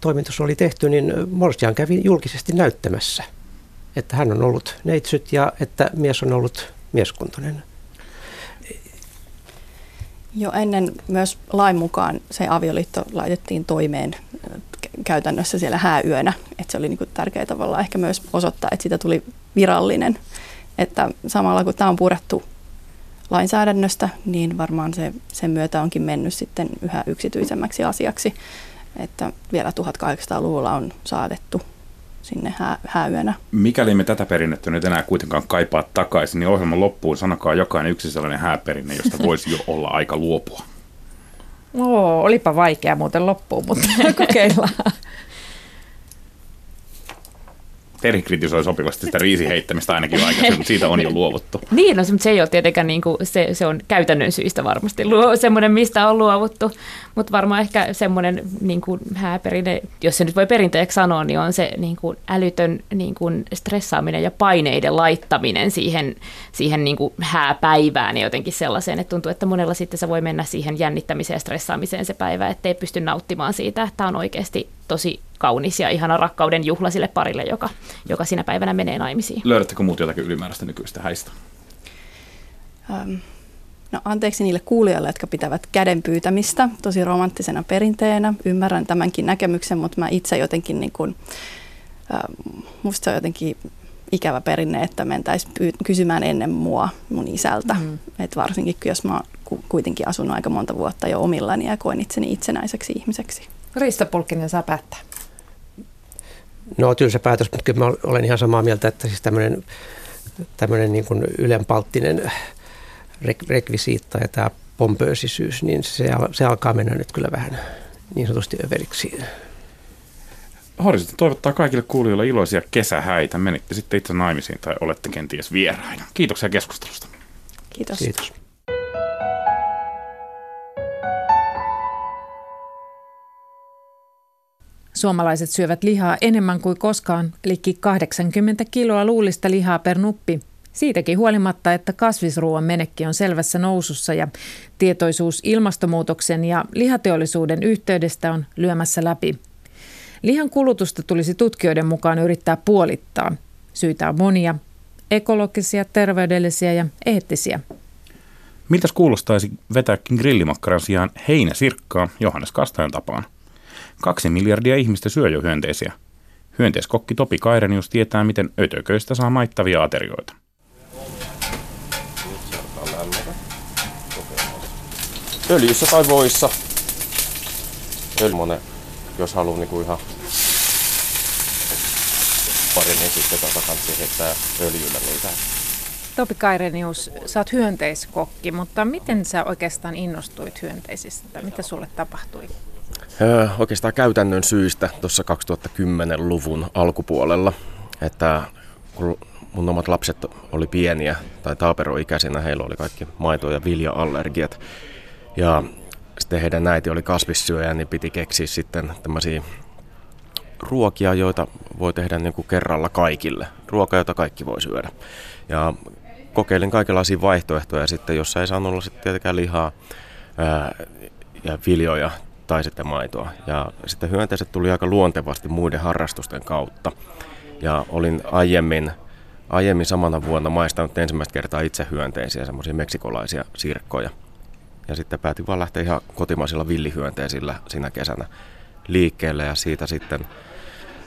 toimitus oli tehty, niin Morsian kävi julkisesti näyttämässä, että hän on ollut neitsyt ja että mies on ollut mieskuntoinen. Jo ennen myös lain mukaan se avioliitto laitettiin toimeen käytännössä siellä hääyönä. Että se oli niin tärkeää tavallaan ehkä myös osoittaa, että siitä tuli virallinen. Että samalla kun tämä on purettu lainsäädännöstä, niin varmaan se, sen myötä onkin mennyt sitten yhä yksityisemmäksi asiaksi. Että vielä 1800-luvulla on saadettu sinne hää, hääyönä. Mikäli me tätä perinnettä nyt enää kuitenkaan kaipaa takaisin, niin ohjelman loppuun sanokaa jokainen yksi sellainen hääperinne, josta voisi jo olla aika luopua. Oo, olipa vaikea muuten loppuun, mutta *laughs* kokeillaan. Teri kritisoi sopivasti sitä riisiheittämistä ainakin aikaisemmin, mutta siitä on jo luovuttu. *laughs* Niin, no, mutta se ei ole tietenkään, niin kuin, se, se on käytännön syistä varmasti semmoinen, mistä on luovuttu, mutta varmaan ehkä semmoinen niin kuin hääperine, jos se nyt voi perinteeksi sanoa, niin on se niin kuin älytön niin kuin stressaaminen ja paineiden laittaminen siihen, siihen niin kuin hääpäivään ja jotenkin sellaiseen, että tuntuu, että monella sitten se voi mennä siihen jännittämiseen ja stressaamiseen se päivä, ettei pysty nauttimaan siitä, että on oikeasti tosi kaunis ja ihana rakkauden juhla sille parille, joka, joka sinä päivänä menee naimisiin. Löydättekö muut jotakin ylimääräistä nykyistä häistä? Um, no anteeksi niille kuulijoille, jotka pitävät käden pyytämistä tosi romanttisena perinteenä. Ymmärrän tämänkin näkemyksen, mutta mä itse jotenkin, niin kuin, um, musta se on jotenkin ikävä perinne, että mentäisiin kysymään ennen mua mun isältä. Mm. Et varsinkin, jos mä oon kuitenkin asunut aika monta vuotta jo omillani ja koen itseni itsenäiseksi ihmiseksi. Riista Pulkkinen saa päättää. No tylsä päätös, mutta kyllä mä olen ihan samaa mieltä, että siis tämmöinen, tämmöinen niin kuin ylenpalttinen rekvisiitta ja tämä pompöösisyys, niin se, se alkaa mennä nyt kyllä vähän niin sanotusti överiksi. Horisontti toivottaa kaikille kuulijoille iloisia kesähäitä. Menitte sitten itse naimisiin tai olette kenties vieraina. Kiitoksia keskustelusta. Kiitos. Kiitos. Suomalaiset syövät lihaa enemmän kuin koskaan, eli 80 kiloa luulista lihaa per nuppi. Siitäkin huolimatta, että kasvisruoan menekki on selvässä nousussa ja tietoisuus ilmastonmuutoksen ja lihateollisuuden yhteydestä on lyömässä läpi. Lihan kulutusta tulisi tutkijoiden mukaan yrittää puolittaa. Syitä on monia, ekologisia, terveydellisiä ja eettisiä. Miltäs kuulostaisi vetääkin grillimakkaran sijaan heinäsirkkaa Johannes Kastajan tapaan? Kaksi miljardia ihmistä syö jo hyönteisiä. Hyönteiskokki Topi Kairenius tietää, miten ötököistä saa maittavia aterioita. Öljyssä tai voissa. Öljymone, jos haluaa niinku ihan pari, niin sitten tota kanssa heittää öljyllä niitä. Topi Kairenius, sä oot hyönteiskokki, mutta miten sä oikeastaan innostuit hyönteisistä? Mitä sulle tapahtui? Oikeastaan käytännön syistä tuossa 2010-luvun alkupuolella, että kun mun omat lapset oli pieniä tai taaperoikäisinä, heillä oli kaikki maito- ja vilja-allergiat. Ja sitten heidän äiti oli kasvissyöjä, niin piti keksiä sitten tämmöisiä ruokia, joita voi tehdä niin kuin kerralla kaikille. Ruoka, jota kaikki voi syödä. Ja kokeilin kaikenlaisia vaihtoehtoja ja sitten, jos ei saanut olla sitten tietenkään lihaa ää, ja viljoja tai sitten maitoa. Ja sitten hyönteiset tuli aika luontevasti muiden harrastusten kautta. Ja olin aiemmin, aiemmin samana vuonna maistanut ensimmäistä kertaa itse hyönteisiä, semmoisia meksikolaisia sirkkoja. Ja sitten päätin vaan lähteä ihan kotimaisilla villihyönteisillä siinä kesänä liikkeelle ja siitä sitten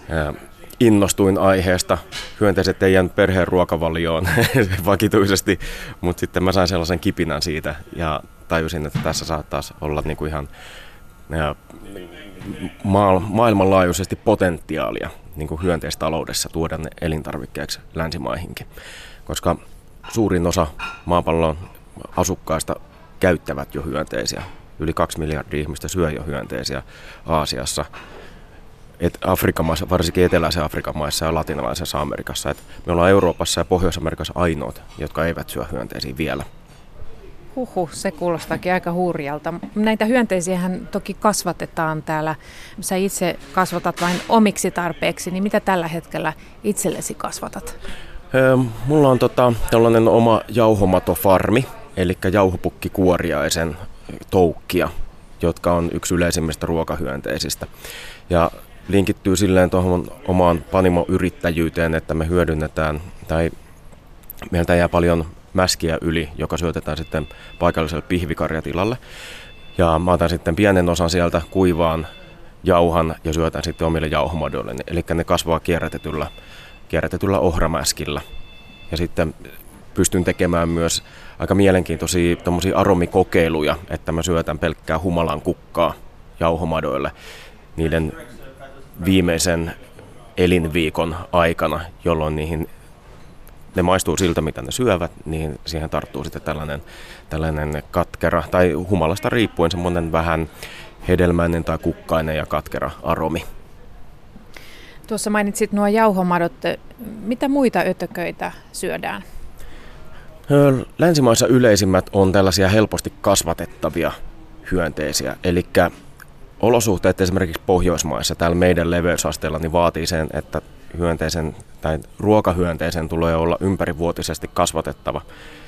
ää, innostuin aiheesta. Hyönteiset ei jäänyt perheen ruokavalioon *laughs* vakituisesti, mutta sitten mä sain sellaisen kipinän siitä ja tajusin, että tässä saattaisi olla niinku ihan maailmanlaajuisesti potentiaalia niin kuin hyönteistaloudessa tuoda ne elintarvikkeeksi länsimaihinkin. Koska suurin osa maapallon asukkaista käyttävät jo hyönteisiä. Yli kaksi miljardia ihmistä syö jo hyönteisiä Aasiassa, et Afrikan maissa, varsinkin eteläisen Afrikan maissa ja latinalaisessa Amerikassa. Et me ollaan Euroopassa ja Pohjois-Amerikassa ainoat, jotka eivät syö hyönteisiä vielä. Huhu, se kuulostaakin aika hurjalta. Näitä hyönteisiähän toki kasvatetaan täällä. Sä itse kasvatat vain omiksi tarpeeksi, niin mitä tällä hetkellä itsellesi kasvatat? Mulla on tota, tällainen oma jauhomatofarmi, eli jauhopukkikuoriaisen toukkia, jotka on yksi yleisimmistä ruokahyönteisistä. Ja linkittyy silleen tuohon omaan panimoyrittäjyyteen, että me hyödynnetään, tai meiltä jää paljon mäskiä yli, joka syötetään sitten paikalliselle pihvikarjatilalle. Ja mä otan sitten pienen osan sieltä kuivaan jauhan ja syötän sitten omille jauhomadoille. Eli ne kasvaa kierrätetyllä, kierrätetyllä ohramäskillä. Ja sitten pystyn tekemään myös aika mielenkiintoisia aromikokeiluja, että mä syötän pelkkää humalan kukkaa jauhomadoille niiden viimeisen elinviikon aikana, jolloin niihin ne maistuu siltä, mitä ne syövät, niin siihen tarttuu sitten tällainen, tällainen katkera, tai humalasta riippuen semmoinen vähän hedelmäinen tai kukkainen ja katkera aromi. Tuossa mainitsit nuo jauhomadot. Mitä muita ötököitä syödään? Länsimaissa yleisimmät on tällaisia helposti kasvatettavia hyönteisiä, eli olosuhteet esimerkiksi Pohjoismaissa täällä meidän leveysasteella niin vaatii sen, että hyönteisen tai ruokahyönteisen tulee olla ympärivuotisesti kasvatettava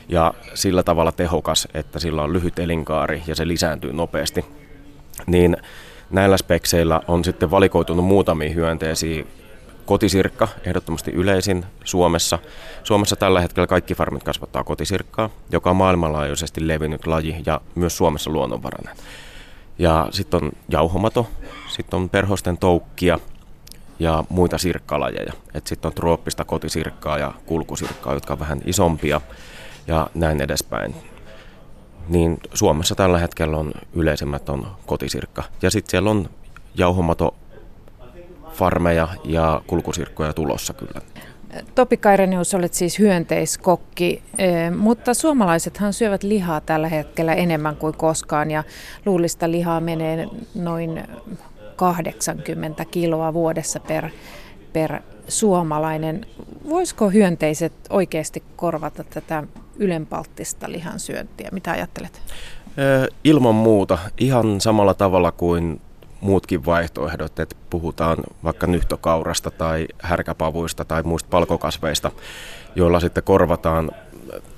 ja sillä tavalla tehokas, että sillä on lyhyt elinkaari ja se lisääntyy nopeasti. Niin näillä spekseillä on sitten valikoitunut muutamia hyönteisiä. Kotisirkka, ehdottomasti yleisin Suomessa. Suomessa tällä hetkellä kaikki farmit kasvattaa kotisirkkaa, joka on maailmanlaajuisesti levinnyt laji ja myös Suomessa luonnonvarainen. Ja sitten on jauhomato, sitten on perhosten toukkia ja muita sirkkalajeja. Sitten on trooppista kotisirkkaa ja kulkusirkkaa, jotka on vähän isompia ja näin edespäin. Niin Suomessa tällä hetkellä on yleisimmät on kotisirkka. Ja sitten siellä on jauhomato farmeja ja kulkusirkkoja tulossa kyllä. Topi Kairenius, olet siis hyönteiskokki, eh, mutta suomalaisethan syövät lihaa tällä hetkellä enemmän kuin koskaan ja luullista lihaa menee noin 80 kiloa vuodessa per, per suomalainen. Voisiko hyönteiset oikeasti korvata tätä ylenpalttista lihansyöntiä? Mitä ajattelet? Ilman muuta. Ihan samalla tavalla kuin muutkin vaihtoehdot, että puhutaan vaikka nyhtökaurasta tai härkäpavuista tai muista palkokasveista, joilla sitten korvataan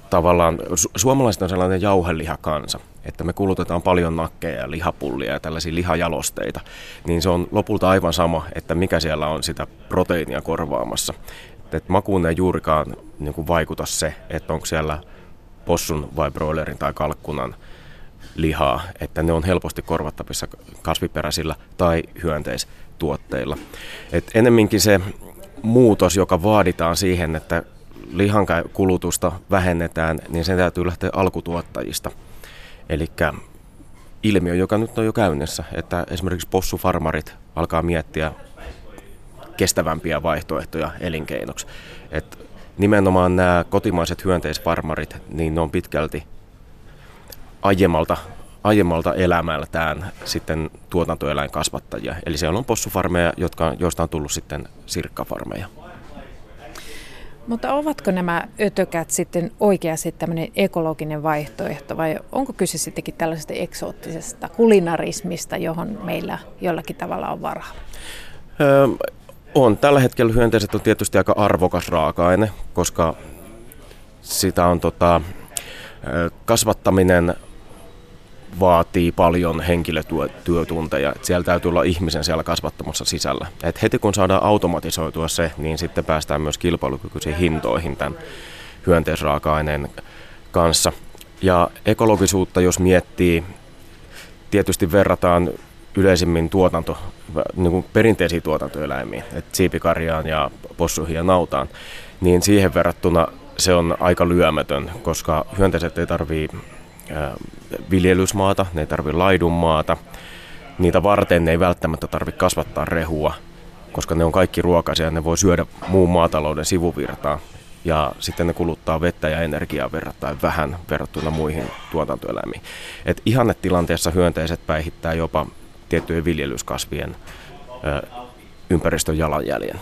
tavallaan, su- suomalaiset on sellainen jauhelihakansa, että me kulutetaan paljon nakkeja ja lihapullia ja tällaisia lihajalosteita, niin se on lopulta aivan sama, että mikä siellä on sitä proteiinia korvaamassa. Että makuun ei juurikaan niin kuin vaikuta se, että onko siellä possun vai broilerin tai kalkkunan lihaa, että ne on helposti korvattavissa kasviperäisillä tai hyönteistuotteilla. Et enemminkin se muutos, joka vaaditaan siihen, että lihan kulutusta vähennetään, niin sen täytyy lähteä alkutuottajista. Eli ilmiö, joka nyt on jo käynnissä, että esimerkiksi possufarmarit alkaa miettiä kestävämpiä vaihtoehtoja elinkeinoksi. Et nimenomaan nämä kotimaiset hyönteisfarmarit, niin ne on pitkälti aiemmalta, aiemmalta elämältään sitten tuotantoeläinkasvattajia. Eli siellä on possufarmeja, jotka, joista on tullut sitten sirkkafarmeja. Mutta ovatko nämä ötökät sitten oikeasti tämmöinen ekologinen vaihtoehto vai onko kyse sittenkin tällaisesta eksoottisesta kulinarismista, johon meillä jollakin tavalla on varaa? On. Tällä hetkellä hyönteiset on tietysti aika arvokas raaka-aine, koska sitä on tota, kasvattaminen vaatii paljon henkilötyötunteja. Siellä täytyy olla ihmisen siellä kasvattamassa sisällä. Et heti kun saadaan automatisoitua se, niin sitten päästään myös kilpailukykyisiin hintoihin tämän hyönteisraaka-aineen kanssa. Ja ekologisuutta, jos miettii, tietysti verrataan yleisimmin tuotanto, niin kuin perinteisiin tuotantoeläimiin, että siipikarjaan ja possuihin ja nautaan, niin siihen verrattuna se on aika lyömätön, koska hyönteiset ei tarvitse viljelysmaata, ne ei tarvitse laidunmaata. Niitä varten ne ei välttämättä tarvitse kasvattaa rehua, koska ne on kaikki ruokaisia ja ne voi syödä muun maatalouden sivuvirtaa. Ja sitten ne kuluttaa vettä ja energiaa verrattain vähän verrattuna muihin tuotantoeläimiin. Et ihannetilanteessa hyönteiset päihittää jopa tiettyjen viljelyskasvien ympäristön jalanjäljen.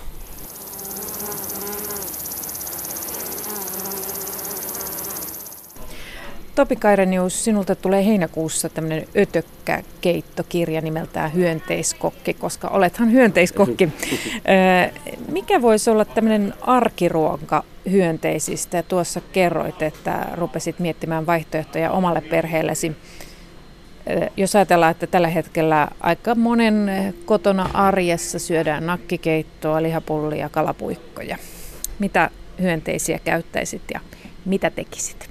Topi Kairenius, sinulta tulee heinäkuussa tämmöinen ötökkäkeittokirja nimeltään Hyönteiskokki, koska olethan hyönteiskokki. *laughs* Mikä voisi olla tämmöinen arkiruoka hyönteisistä? Tuossa kerroit, että rupesit miettimään vaihtoehtoja omalle perheellesi. Jos ajatellaan, että tällä hetkellä aika monen kotona arjessa syödään nakkikeittoa, lihapullia, kalapuikkoja. Mitä hyönteisiä käyttäisit ja mitä tekisit?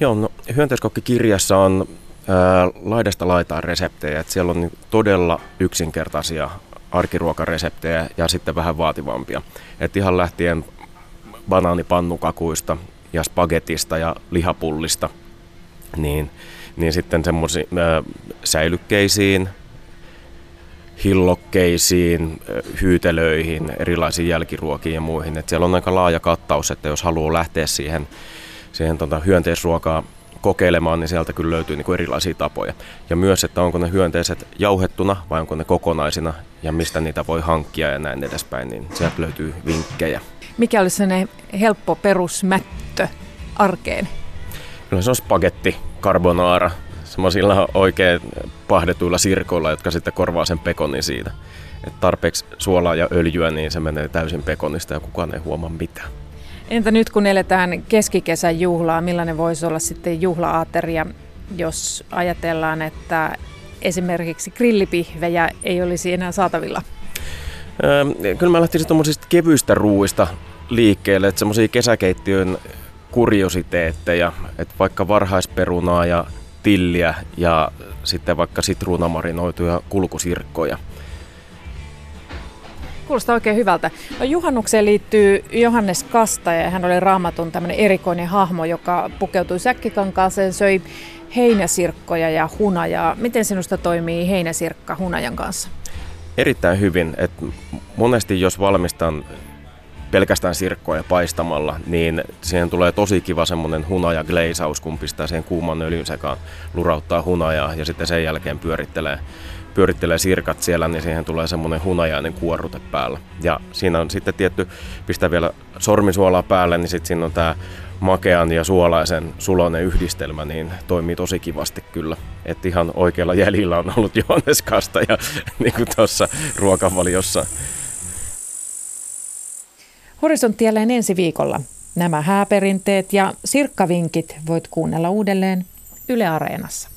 Joo, no, hyönteiskokkikirjassa on ää, laidasta laitaan reseptejä. että siellä on niin todella yksinkertaisia arkiruokareseptejä ja sitten vähän vaativampia. Et ihan lähtien banaanipannukakuista ja spagetista ja lihapullista, niin, niin sitten semmoisiin säilykkeisiin, hillokkeisiin, hyytelöihin, erilaisiin jälkiruokiin ja muihin. Et siellä on aika laaja kattaus, että jos haluaa lähteä siihen siihen tota, hyönteisruokaa kokeilemaan, niin sieltä kyllä löytyy niin kuin erilaisia tapoja. Ja myös, että onko ne hyönteiset jauhettuna vai onko ne kokonaisina ja mistä niitä voi hankkia ja näin edespäin, niin sieltä löytyy vinkkejä. Mikä olisi sellainen helppo perusmättö arkeen? Kyllä se on spagetti, carbonara, semmoisilla oikein pahdetuilla sirkoilla, jotka sitten korvaa sen pekonin siitä. Et tarpeeksi suolaa ja öljyä, niin se menee täysin pekonista ja kukaan ei huomaa mitään. Entä nyt kun eletään keskikesän juhlaa, millainen voisi olla sitten juhlaateria, jos ajatellaan, että esimerkiksi grillipihvejä ei olisi enää saatavilla? Kyllä mä lähtisin tuommoisista kevyistä ruuista liikkeelle, että semmoisia kesäkeittiön kuriositeetteja, että vaikka varhaisperunaa ja tilliä ja sitten vaikka sitruunamarinoituja kulkusirkkoja – Kuulostaa oikein hyvältä. No, juhannukseen liittyy Johannes Kasta ja hän oli raamatun tämmöinen erikoinen hahmo, joka pukeutui säkkikankaaseen, söi heinäsirkkoja ja hunajaa. Miten sinusta toimii heinäsirkka hunajan kanssa? Erittäin hyvin. Et monesti jos valmistan pelkästään sirkkoja paistamalla, niin siihen tulee tosi kiva semmoinen hunaja gleisaus, kun pistää sen kuuman öljyn sekaan, lurauttaa hunajaa ja sitten sen jälkeen pyörittelee pyörittelee sirkat siellä, niin siihen tulee semmoinen hunajainen kuorrute päällä. Ja siinä on sitten tietty, pistää vielä sormisuolaa päälle, niin sitten siinä on tämä makean ja suolaisen sulonen yhdistelmä, niin toimii tosi kivasti kyllä. Että ihan oikealla jäljellä on ollut Johannes Kasta ja *laughs* niin kuin tuossa ruokavaliossa. Horisontti jälleen ensi viikolla. Nämä hääperinteet ja sirkkavinkit voit kuunnella uudelleen Yle Areenassa.